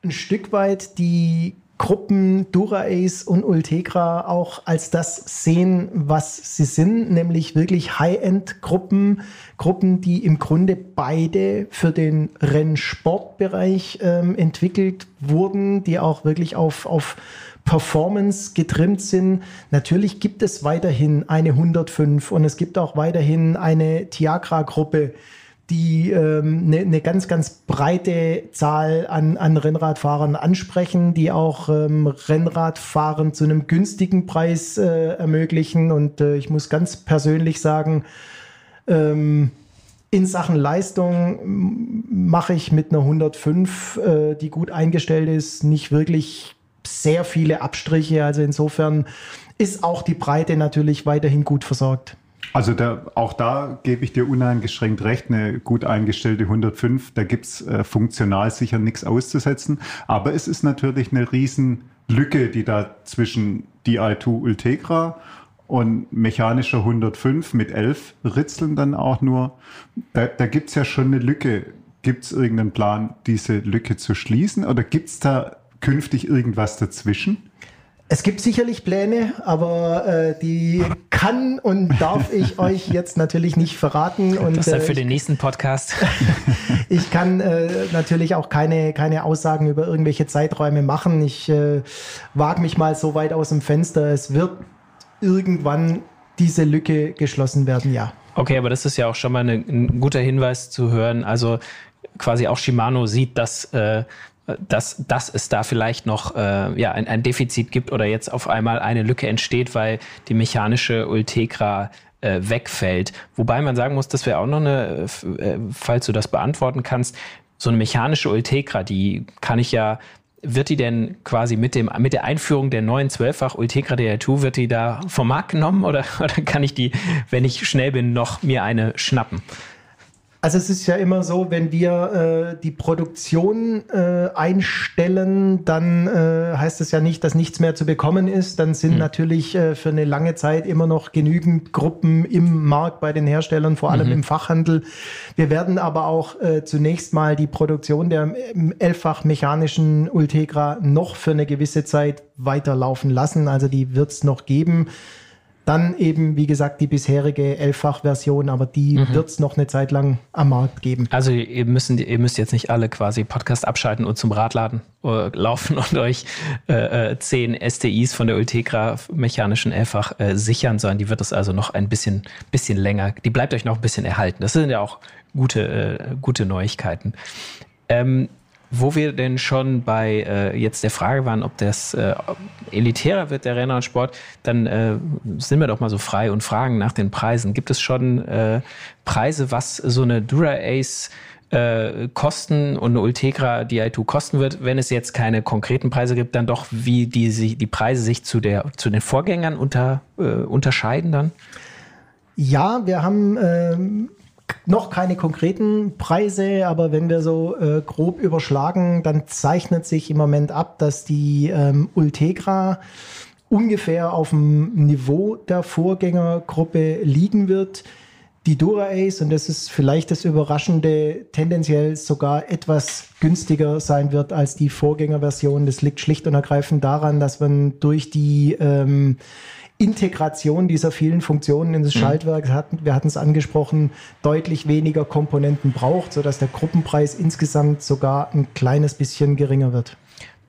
ein Stück weit die Gruppen Dura-Ace und Ultegra auch als das sehen, was sie sind, nämlich wirklich High-End-Gruppen, Gruppen, die im Grunde beide für den Rennsportbereich ähm, entwickelt wurden, die auch wirklich auf, auf Performance getrimmt sind. Natürlich gibt es weiterhin eine 105 und es gibt auch weiterhin eine Tiagra-Gruppe, die ähm, eine, ne ganz, ganz breite Zahl an, an Rennradfahrern ansprechen, die auch ähm, Rennradfahren zu einem günstigen Preis äh, ermöglichen. Und äh, ich muss ganz persönlich sagen, ähm, in Sachen Leistung mache ich mit einer 105, äh, die gut eingestellt ist, nicht wirklich sehr viele Abstriche. Also insofern ist auch die Breite natürlich weiterhin gut versorgt. Also da, auch da gebe ich dir uneingeschränkt recht, eine gut eingestellte 105, da gibt's äh, funktional sicher nichts auszusetzen. Aber es ist natürlich eine Riesenlücke, die da zwischen Di2 Ultegra und mechanischer 105 mit 11 Ritzeln dann auch nur. Da, da gibt's ja schon eine Lücke. Gibt's irgendeinen Plan, diese Lücke zu schließen? Oder gibt's da künftig irgendwas dazwischen? Es gibt sicherlich Pläne, aber äh, die kann und darf ich [laughs] euch jetzt natürlich nicht verraten. Und, das ist dann für äh, den nächsten Podcast. [laughs] ich kann äh, natürlich auch keine, keine Aussagen über irgendwelche Zeiträume machen. Ich äh, wage mich mal so weit aus dem Fenster. Es wird irgendwann diese Lücke geschlossen werden, ja. Okay, aber das ist ja auch schon mal eine, ein guter Hinweis zu hören. Also quasi auch Shimano sieht, dass äh, dass, dass es da vielleicht noch äh, ja, ein, ein Defizit gibt oder jetzt auf einmal eine Lücke entsteht, weil die mechanische Ultegra äh, wegfällt. Wobei man sagen muss, das wäre auch noch eine, äh, falls du das beantworten kannst, so eine mechanische Ultegra, die kann ich ja wird die denn quasi mit, dem, mit der Einführung der neuen 12-fach Ultegra DR2, wird die da vom Markt genommen oder, [laughs] oder kann ich die, wenn ich schnell bin, noch mir eine schnappen? Also es ist ja immer so, wenn wir äh, die Produktion äh, einstellen, dann äh, heißt es ja nicht, dass nichts mehr zu bekommen ist. Dann sind mhm. natürlich äh, für eine lange Zeit immer noch genügend Gruppen im Markt bei den Herstellern, vor allem mhm. im Fachhandel. Wir werden aber auch äh, zunächst mal die Produktion der ähm, elffach mechanischen Ultegra noch für eine gewisse Zeit weiterlaufen lassen. Also die wird es noch geben. Dann eben, wie gesagt, die bisherige Elffach-Version, aber die mhm. wird es noch eine Zeit lang am Markt geben. Also ihr, müssen, ihr müsst jetzt nicht alle quasi Podcast abschalten und zum Radladen äh, laufen [laughs] und euch äh, äh, zehn STIs von der Ultegra mechanischen Elffach äh, sichern, sondern die wird es also noch ein bisschen, bisschen länger, die bleibt euch noch ein bisschen erhalten. Das sind ja auch gute, äh, gute Neuigkeiten. Ähm, wo wir denn schon bei äh, jetzt der Frage waren, ob das äh, elitärer wird, der Renner und Sport, dann äh, sind wir doch mal so frei und fragen nach den Preisen. Gibt es schon äh, Preise, was so eine Dura Ace äh, kosten und eine Ultegra Di2 kosten wird, wenn es jetzt keine konkreten Preise gibt, dann doch, wie die, die Preise sich zu, der, zu den Vorgängern unter, äh, unterscheiden dann? Ja, wir haben ähm, noch keine konkreten Preise, aber wenn wir so äh, grob überschlagen, dann zeichnet sich im Moment ab, dass die ähm, Ultegra ungefähr auf dem Niveau der Vorgängergruppe liegen wird. Die Dura Ace, und das ist vielleicht das Überraschende, tendenziell sogar etwas günstiger sein wird als die Vorgängerversion. Das liegt schlicht und ergreifend daran, dass man durch die ähm, Integration dieser vielen Funktionen in das mhm. Schaltwerk, hatten, wir hatten es angesprochen, deutlich weniger Komponenten braucht, sodass der Gruppenpreis insgesamt sogar ein kleines bisschen geringer wird.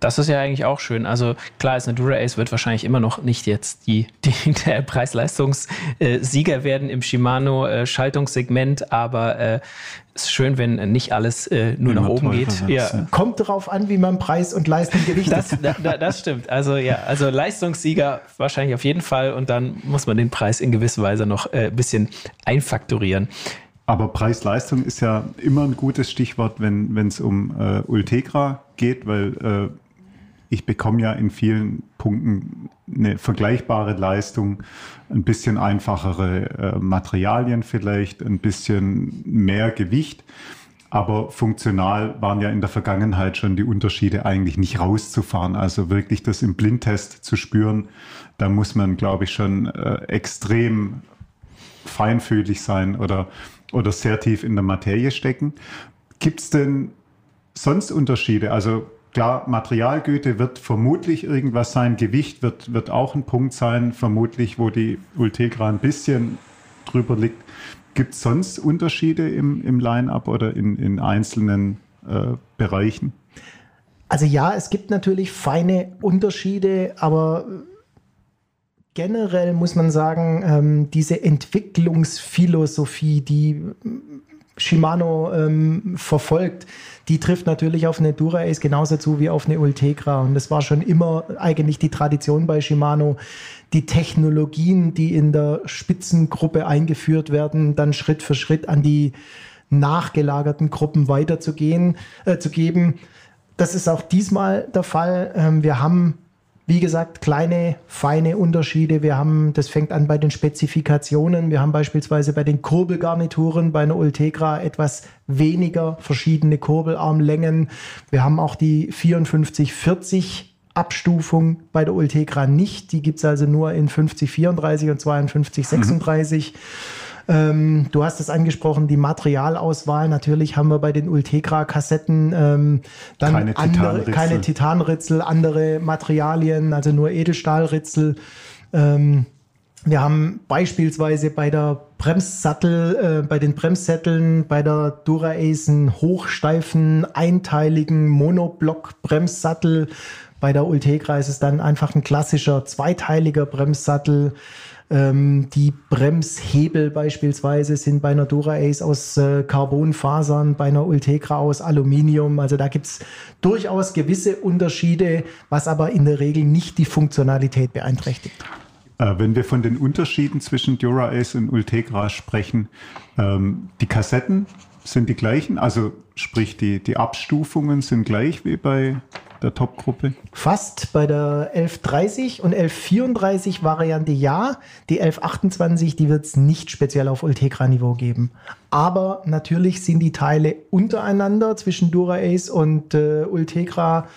Das ist ja eigentlich auch schön. Also klar ist eine Dura-Ace wird wahrscheinlich immer noch nicht jetzt die, die [laughs] der Preis-Leistungssieger werden im Shimano-Schaltungssegment, aber äh, ist schön, wenn nicht alles äh, nur immer nach oben geht. Ja. Kommt darauf an, wie man Preis und Leistung gewichtet. Das, da, das stimmt. Also ja, also Leistungssieger wahrscheinlich auf jeden Fall und dann muss man den Preis in gewisser Weise noch ein äh, bisschen einfaktorieren. Aber Preis-Leistung ist ja immer ein gutes Stichwort, wenn es um äh, Ultegra geht, weil äh, ich bekomme ja in vielen Punkten eine vergleichbare Leistung, ein bisschen einfachere äh, Materialien vielleicht, ein bisschen mehr Gewicht. Aber funktional waren ja in der Vergangenheit schon die Unterschiede eigentlich nicht rauszufahren. Also wirklich das im Blindtest zu spüren, da muss man, glaube ich, schon äh, extrem feinfühlig sein oder, oder sehr tief in der Materie stecken. Gibt es denn sonst Unterschiede? Also klar, Materialgüte wird vermutlich irgendwas sein, Gewicht wird, wird auch ein Punkt sein, vermutlich, wo die Ultegra ein bisschen drüber liegt. Gibt es sonst Unterschiede im, im Line-up oder in, in einzelnen äh, Bereichen? Also ja, es gibt natürlich feine Unterschiede, aber generell muss man sagen, ähm, diese Entwicklungsphilosophie, die Shimano ähm, verfolgt, die trifft natürlich auf eine Dura-Ace genauso zu wie auf eine Ultegra. Und das war schon immer eigentlich die Tradition bei Shimano, die Technologien, die in der Spitzengruppe eingeführt werden, dann Schritt für Schritt an die nachgelagerten Gruppen weiterzugehen, äh, zu geben. Das ist auch diesmal der Fall. Ähm, wir haben wie gesagt, kleine, feine Unterschiede. Wir haben, das fängt an bei den Spezifikationen. Wir haben beispielsweise bei den Kurbelgarnituren bei einer Ultegra etwas weniger verschiedene Kurbelarmlängen. Wir haben auch die 5440 Abstufung bei der Ultegra nicht. Die gibt's also nur in 5034 und 5236. Mhm. Ähm, du hast es angesprochen, die Materialauswahl. Natürlich haben wir bei den Ultegra-Kassetten ähm, dann keine, andere, Titanritzel. keine Titanritzel, andere Materialien, also nur Edelstahlritzel. Ähm, wir haben beispielsweise bei der Bremssattel, äh, bei den Bremssätteln, bei der Dura-Ace einen hochsteifen, einteiligen Monoblock-Bremssattel. Bei der Ultegra ist es dann einfach ein klassischer zweiteiliger Bremssattel. Ähm, die Bremshebel beispielsweise sind bei einer Dura-Ace aus äh, Carbonfasern, bei einer Ultegra aus Aluminium. Also da gibt es durchaus gewisse Unterschiede, was aber in der Regel nicht die Funktionalität beeinträchtigt. Äh, wenn wir von den Unterschieden zwischen Dura-Ace und Ultegra sprechen, ähm, die Kassetten sind die gleichen, also sprich die, die Abstufungen sind gleich wie bei der Top-Gruppe? Fast bei der 1130 und 1134 Variante ja. Die 1128, die wird es nicht speziell auf Ultegra-Niveau geben. Aber natürlich sind die Teile untereinander zwischen Dura-Ace und äh, Ultegra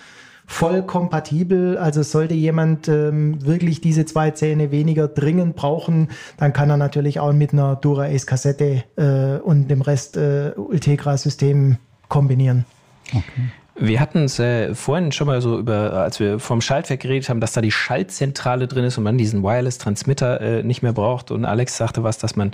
voll kompatibel. Also sollte jemand ähm, wirklich diese zwei Zähne weniger dringend brauchen, dann kann er natürlich auch mit einer Dura-Ace Kassette äh, und dem Rest äh, Ultegra-System kombinieren. Okay. Wir hatten es äh, vorhin schon mal so über, als wir vom Schaltwerk geredet haben, dass da die Schaltzentrale drin ist und man diesen Wireless-Transmitter äh, nicht mehr braucht. Und Alex sagte was, dass man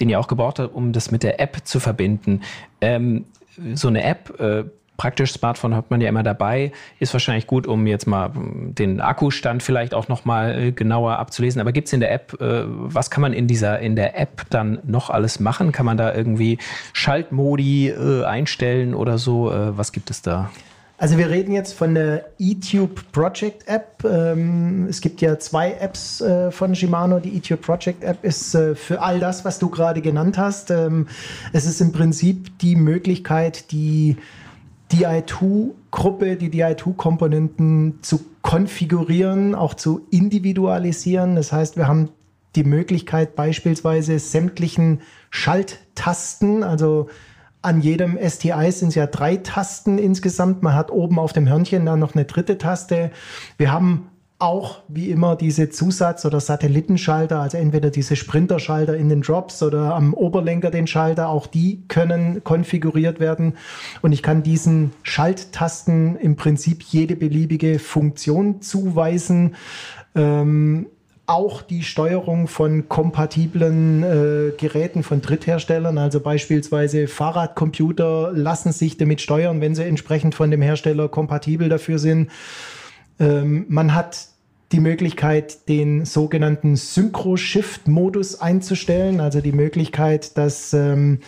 den ja auch gebraucht hat, um das mit der App zu verbinden. Ähm, so eine App äh, praktisch Smartphone hat man ja immer dabei, ist wahrscheinlich gut, um jetzt mal hm, den Akkustand vielleicht auch noch mal äh, genauer abzulesen. Aber gibt es in der App, äh, was kann man in dieser in der App dann noch alles machen? Kann man da irgendwie Schaltmodi äh, einstellen oder so? was gibt es da? Also wir reden jetzt von der eTube Project App. Ähm, es gibt ja zwei Apps von Shimano. Die eTube Project App ist für all das, was du gerade genannt hast. Ähm, es ist im Prinzip die Möglichkeit, die DI2-Gruppe, die DI2-Komponenten zu konfigurieren, auch zu individualisieren. Das heißt, wir haben die Möglichkeit, beispielsweise sämtlichen Schalttasten, also an jedem STI sind es ja drei Tasten insgesamt. Man hat oben auf dem Hörnchen dann noch eine dritte Taste. Wir haben auch wie immer diese Zusatz- oder Satellitenschalter, also entweder diese Sprinterschalter in den Drops oder am Oberlenker den Schalter, auch die können konfiguriert werden. Und ich kann diesen Schalttasten im Prinzip jede beliebige Funktion zuweisen. Ähm, auch die Steuerung von kompatiblen äh, Geräten von Drittherstellern, also beispielsweise Fahrradcomputer, lassen sich damit steuern, wenn sie entsprechend von dem Hersteller kompatibel dafür sind. Ähm, man hat die Möglichkeit, den sogenannten Synchro-Shift-Modus einzustellen, also die Möglichkeit, dass ähm,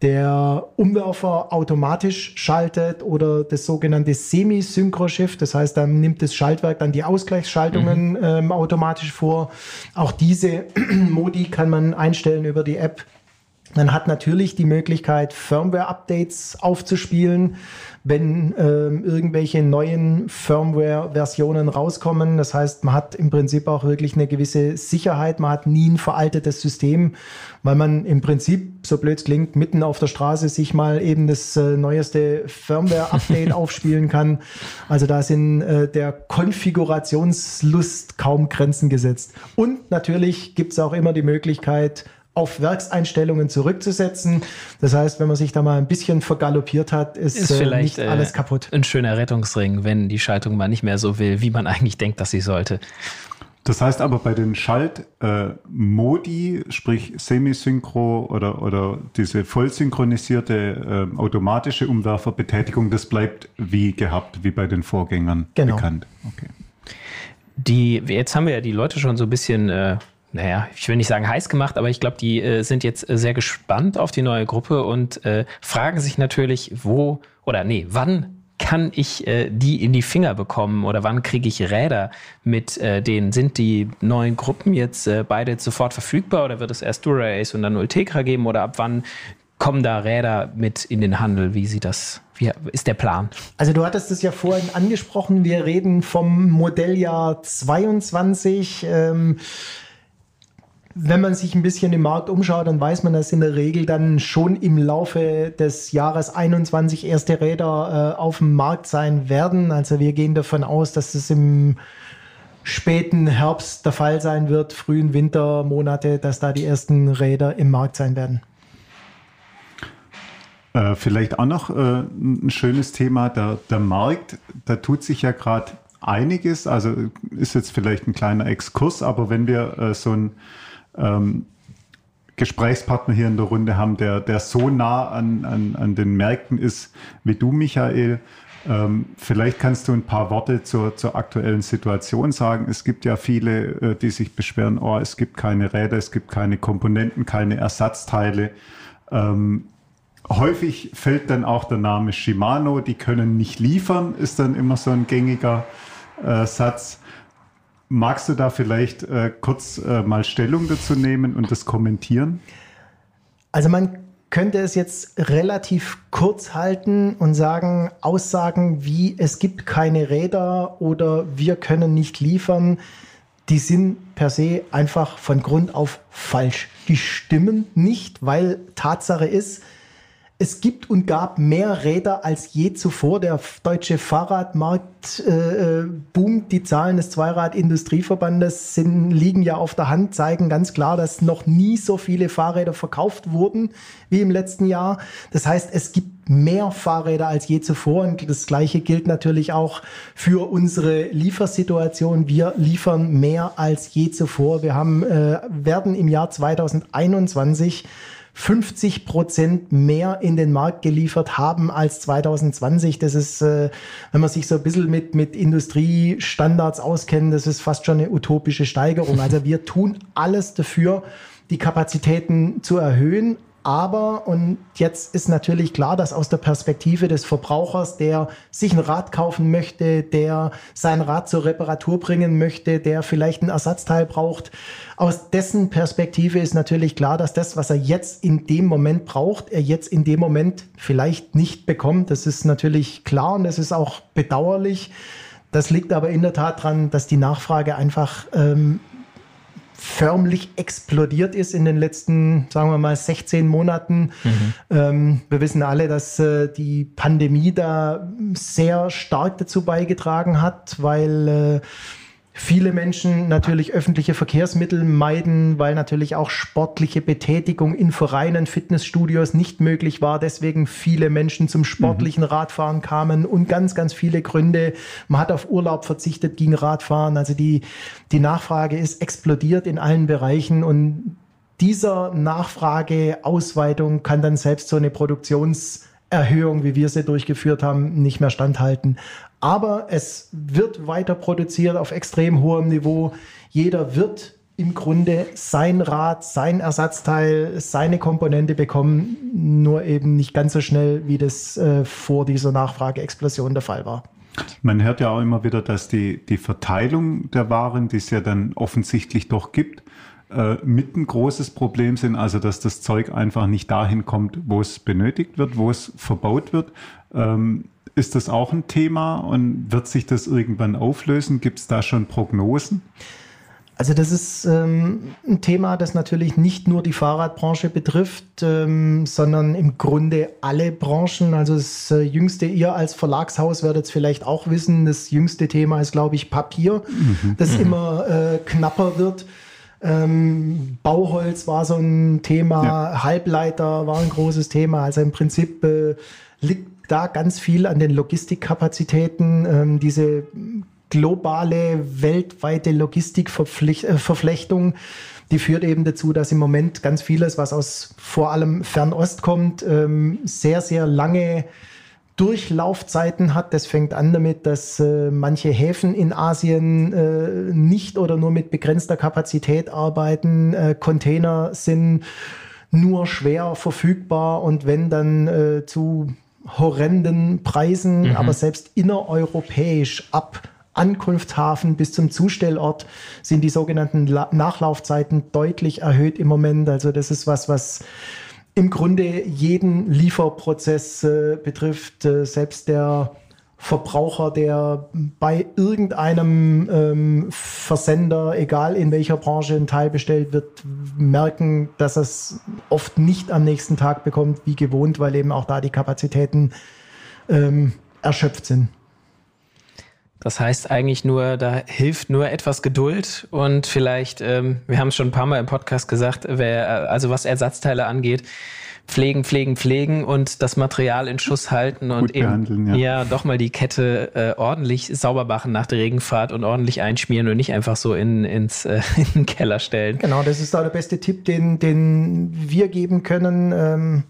der Umwerfer automatisch schaltet oder das sogenannte Semi-Synchro-Shift, das heißt, dann nimmt das Schaltwerk dann die Ausgleichsschaltungen mhm. ähm, automatisch vor. Auch diese [clears throat] Modi kann man einstellen über die App. Man hat natürlich die Möglichkeit, Firmware-Updates aufzuspielen wenn ähm, irgendwelche neuen Firmware-Versionen rauskommen. Das heißt, man hat im Prinzip auch wirklich eine gewisse Sicherheit. Man hat nie ein veraltetes System, weil man im Prinzip, so blöd es klingt, mitten auf der Straße sich mal eben das äh, neueste Firmware-Update [laughs] aufspielen kann. Also da sind äh, der Konfigurationslust kaum Grenzen gesetzt. Und natürlich gibt es auch immer die Möglichkeit, auf Werkseinstellungen zurückzusetzen. Das heißt, wenn man sich da mal ein bisschen vergaloppiert hat, ist, Ist äh, vielleicht nicht alles äh, kaputt. ein schöner Rettungsring, wenn die Schaltung mal nicht mehr so will, wie man eigentlich denkt, dass sie sollte. Das heißt aber bei den Schaltmodi, äh, sprich Semisynchro oder, oder diese voll synchronisierte äh, automatische Umwerferbetätigung, das bleibt wie gehabt, wie bei den Vorgängern Genau. bekannt. Okay. Die, jetzt haben wir ja die Leute schon so ein bisschen, äh, naja, ich will nicht sagen heiß gemacht, aber ich glaube, die äh, sind jetzt äh, sehr gespannt auf die neue Gruppe und äh, fragen sich natürlich, wo oder nee, wann kann ich äh, die in die Finger bekommen oder wann kriege ich Räder mit äh, denen? Sind die neuen Gruppen jetzt beide sofort verfügbar oder wird es erst Dura-Ace und dann Ultegra geben oder ab wann kommen da Räder mit in den Handel? Wie sieht das, wie ist der Plan? Also du hattest es ja vorhin angesprochen, wir reden vom Modelljahr 22. Ähm, wenn man sich ein bisschen im Markt umschaut, dann weiß man, dass in der Regel dann schon im Laufe des Jahres 21 erste Räder äh, auf dem Markt sein werden. Also wir gehen davon aus, dass es im späten Herbst der Fall sein wird, frühen Wintermonate, dass da die ersten Räder im Markt sein werden. Äh, vielleicht auch noch äh, ein schönes Thema, der, der Markt, da tut sich ja gerade einiges, also ist jetzt vielleicht ein kleiner Exkurs, aber wenn wir äh, so einen ähm, Gesprächspartner hier in der Runde haben, der, der so nah an, an, an den Märkten ist wie du, Michael, ähm, vielleicht kannst du ein paar Worte zur, zur aktuellen Situation sagen. Es gibt ja viele, äh, die sich beschweren, oh, es gibt keine Räder, es gibt keine Komponenten, keine Ersatzteile. Ähm, häufig fällt dann auch der Name Shimano, die können nicht liefern, ist dann immer so ein gängiger äh, Satz. Magst du da vielleicht äh, kurz äh, mal Stellung dazu nehmen und das kommentieren? Also man könnte es jetzt relativ kurz halten und sagen, Aussagen wie es gibt keine Räder oder wir können nicht liefern, die sind per se einfach von Grund auf falsch. Die stimmen nicht, weil Tatsache ist, es gibt und gab mehr Räder als je zuvor. Der deutsche Fahrradmarkt äh, äh, boomt. Die Zahlen des Zweirad-Industrieverbandes sind, liegen ja auf der Hand, zeigen ganz klar, dass noch nie so viele Fahrräder verkauft wurden wie im letzten Jahr. Das heißt, es gibt mehr Fahrräder als je zuvor. Und das Gleiche gilt natürlich auch für unsere Liefersituation. Wir liefern mehr als je zuvor. Wir haben, äh, werden im Jahr 2021 50 Prozent mehr in den Markt geliefert haben als 2020. Das ist, äh, wenn man sich so ein bisschen mit, mit Industriestandards auskennt, das ist fast schon eine utopische Steigerung. Also wir tun alles dafür, die Kapazitäten zu erhöhen. Aber, und jetzt ist natürlich klar, dass aus der Perspektive des Verbrauchers, der sich ein Rad kaufen möchte, der sein Rad zur Reparatur bringen möchte, der vielleicht ein Ersatzteil braucht, aus dessen Perspektive ist natürlich klar, dass das, was er jetzt in dem Moment braucht, er jetzt in dem Moment vielleicht nicht bekommt. Das ist natürlich klar und das ist auch bedauerlich. Das liegt aber in der Tat daran, dass die Nachfrage einfach ähm, förmlich explodiert ist in den letzten, sagen wir mal, 16 Monaten. Mhm. Ähm, wir wissen alle, dass äh, die Pandemie da sehr stark dazu beigetragen hat, weil äh, viele Menschen natürlich öffentliche Verkehrsmittel meiden, weil natürlich auch sportliche Betätigung in Vereinen, Fitnessstudios nicht möglich war. Deswegen viele Menschen zum sportlichen mhm. Radfahren kamen und ganz, ganz viele Gründe. Man hat auf Urlaub verzichtet, ging Radfahren. Also die, die Nachfrage ist explodiert in allen Bereichen und dieser Nachfrageausweitung kann dann selbst so eine Produktions Erhöhung, wie wir sie durchgeführt haben, nicht mehr standhalten. Aber es wird weiter produziert auf extrem hohem Niveau. Jeder wird im Grunde sein Rad, sein Ersatzteil, seine Komponente bekommen, nur eben nicht ganz so schnell, wie das äh, vor dieser Nachfrageexplosion der Fall war. Man hört ja auch immer wieder, dass die, die Verteilung der Waren, die es ja dann offensichtlich doch gibt, äh, mit ein großes Problem sind, also dass das Zeug einfach nicht dahin kommt, wo es benötigt wird, wo es verbaut wird. Ähm, ist das auch ein Thema und wird sich das irgendwann auflösen? Gibt es da schon Prognosen? Also das ist ähm, ein Thema, das natürlich nicht nur die Fahrradbranche betrifft, ähm, sondern im Grunde alle Branchen. Also das äh, jüngste, ihr als Verlagshaus werdet es vielleicht auch wissen, das jüngste Thema ist, glaube ich, Papier, mhm. das mhm. immer äh, knapper wird. Ähm, Bauholz war so ein Thema, ja. Halbleiter war ein großes Thema. Also im Prinzip äh, liegt da ganz viel an den Logistikkapazitäten. Ähm, diese globale, weltweite Logistikverflechtung, äh, die führt eben dazu, dass im Moment ganz vieles, was aus vor allem Fernost kommt, ähm, sehr, sehr lange Durchlaufzeiten hat. Das fängt an damit, dass äh, manche Häfen in Asien äh, nicht oder nur mit begrenzter Kapazität arbeiten. Äh, Container sind nur schwer verfügbar und wenn dann äh, zu horrenden Preisen, mhm. aber selbst innereuropäisch ab Ankunftshafen bis zum Zustellort sind die sogenannten La Nachlaufzeiten deutlich erhöht im Moment. Also das ist was, was im Grunde jeden Lieferprozess äh, betrifft, äh, selbst der Verbraucher, der bei irgendeinem ähm, Versender, egal in welcher Branche ein Teil bestellt wird, merken, dass es oft nicht am nächsten Tag bekommt, wie gewohnt, weil eben auch da die Kapazitäten ähm, erschöpft sind. Das heißt eigentlich nur, da hilft nur etwas Geduld und vielleicht, ähm, wir haben es schon ein paar Mal im Podcast gesagt, wer, also was Ersatzteile angeht, pflegen, pflegen, pflegen und das Material in Schuss halten und Gut eben ja. ja. doch mal die Kette äh, ordentlich sauber machen nach der Regenfahrt und ordentlich einschmieren und nicht einfach so in, ins äh, [laughs] in den Keller stellen. Genau, das ist da der beste Tipp, den, den wir geben können. Ähm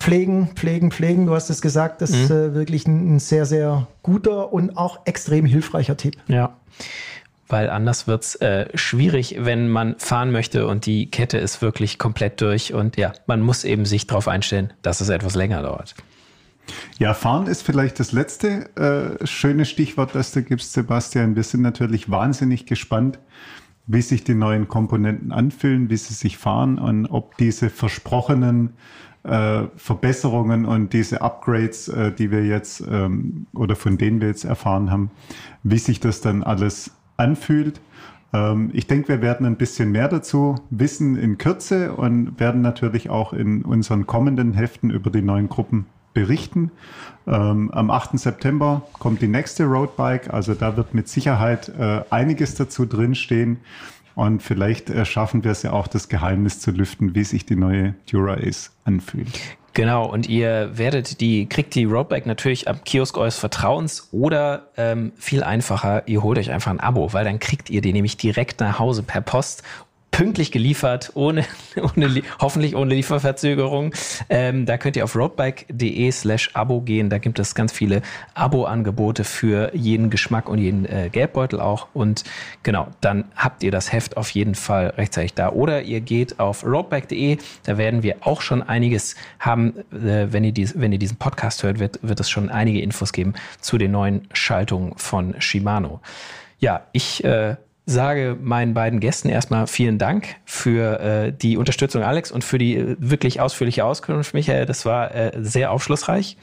Pflegen, pflegen, pflegen. Du hast es gesagt, das mhm. ist äh, wirklich ein, ein, sehr, sehr guter und auch extrem hilfreicher Tipp. Ja. Weil anders wird's äh, schwierig, wenn man fahren möchte und die Kette ist wirklich komplett durch. Und ja, man muss eben sich darauf einstellen, dass es etwas länger dauert. Ja, fahren ist vielleicht das letzte äh, schöne Stichwort, das du gibst, Sebastian. Wir sind natürlich wahnsinnig gespannt, wie sich die neuen Komponenten anfühlen, wie sie sich fahren und ob diese versprochenen äh, Verbesserungen und diese Upgrades, äh, die wir jetzt ähm, oder von denen wir jetzt erfahren haben, wie sich das dann alles anfühlt. Ähm, ich denke, wir werden ein bisschen mehr dazu wissen in Kürze und werden natürlich auch in unseren kommenden Heften über die neuen Gruppen berichten. Ähm, am 8. September kommt die nächste Roadbike, also da wird mit Sicherheit äh, einiges dazu drinstehen. Und vielleicht äh, schaffen wir es ja auch, das Geheimnis zu lüften, wie sich die neue Dura Ace anfühlt. Genau, und ihr werdet die, kriegt die Roadbike natürlich am Kiosk eures Vertrauens oder ähm, viel einfacher, ihr holt euch einfach ein Abo, weil dann kriegt ihr die nämlich direkt nach Hause per Post pünktlich geliefert, ohne, [laughs] ohne hoffentlich ohne Lieferverzögerung. Ähm, da könnt ihr auf roadbike.de slash Abo gehen. Da gibt es ganz viele Abo-Angebote für jeden Geschmack und jeden äh, Geldbeutel auch. Und genau, dann habt ihr das Heft auf jeden Fall rechtzeitig da. Oder ihr geht auf roadbike.de. Da werden wir auch schon einiges haben. Äh, wenn, ihr dies, wenn ihr diesen Podcast hört, wird, wird es schon einige Infos geben zu den neuen Schaltungen von Shimano. Ja, ich äh, sage meinen beiden Gästen erstmal vielen Dank für äh, die Unterstützung, Alex, und für die äh, wirklich ausführliche Auskunft, Michael. Das war äh, sehr aufschlussreich.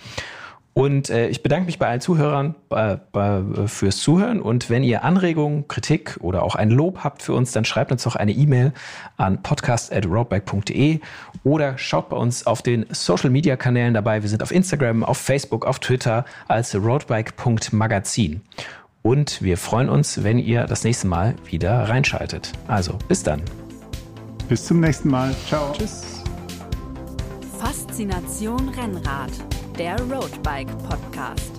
Und äh, ich bedanke mich bei allen Zuhörern äh, bei, fürs Zuhören. Und wenn ihr Anregungen, Kritik oder auch ein Lob habt für uns, dann schreibt uns doch eine E-Mail an podcast.roadbike.de oder schaut bei uns auf den Social Media Kanälen dabei. Wir sind auf Instagram, auf Facebook, auf Twitter als roadbike.magazin. Und wir freuen uns, wenn ihr das nächste Mal wieder reinschaltet. Also bis dann. Bis zum nächsten Mal. Ciao. Tschüss. Faszination Rennrad, der Roadbike Podcast.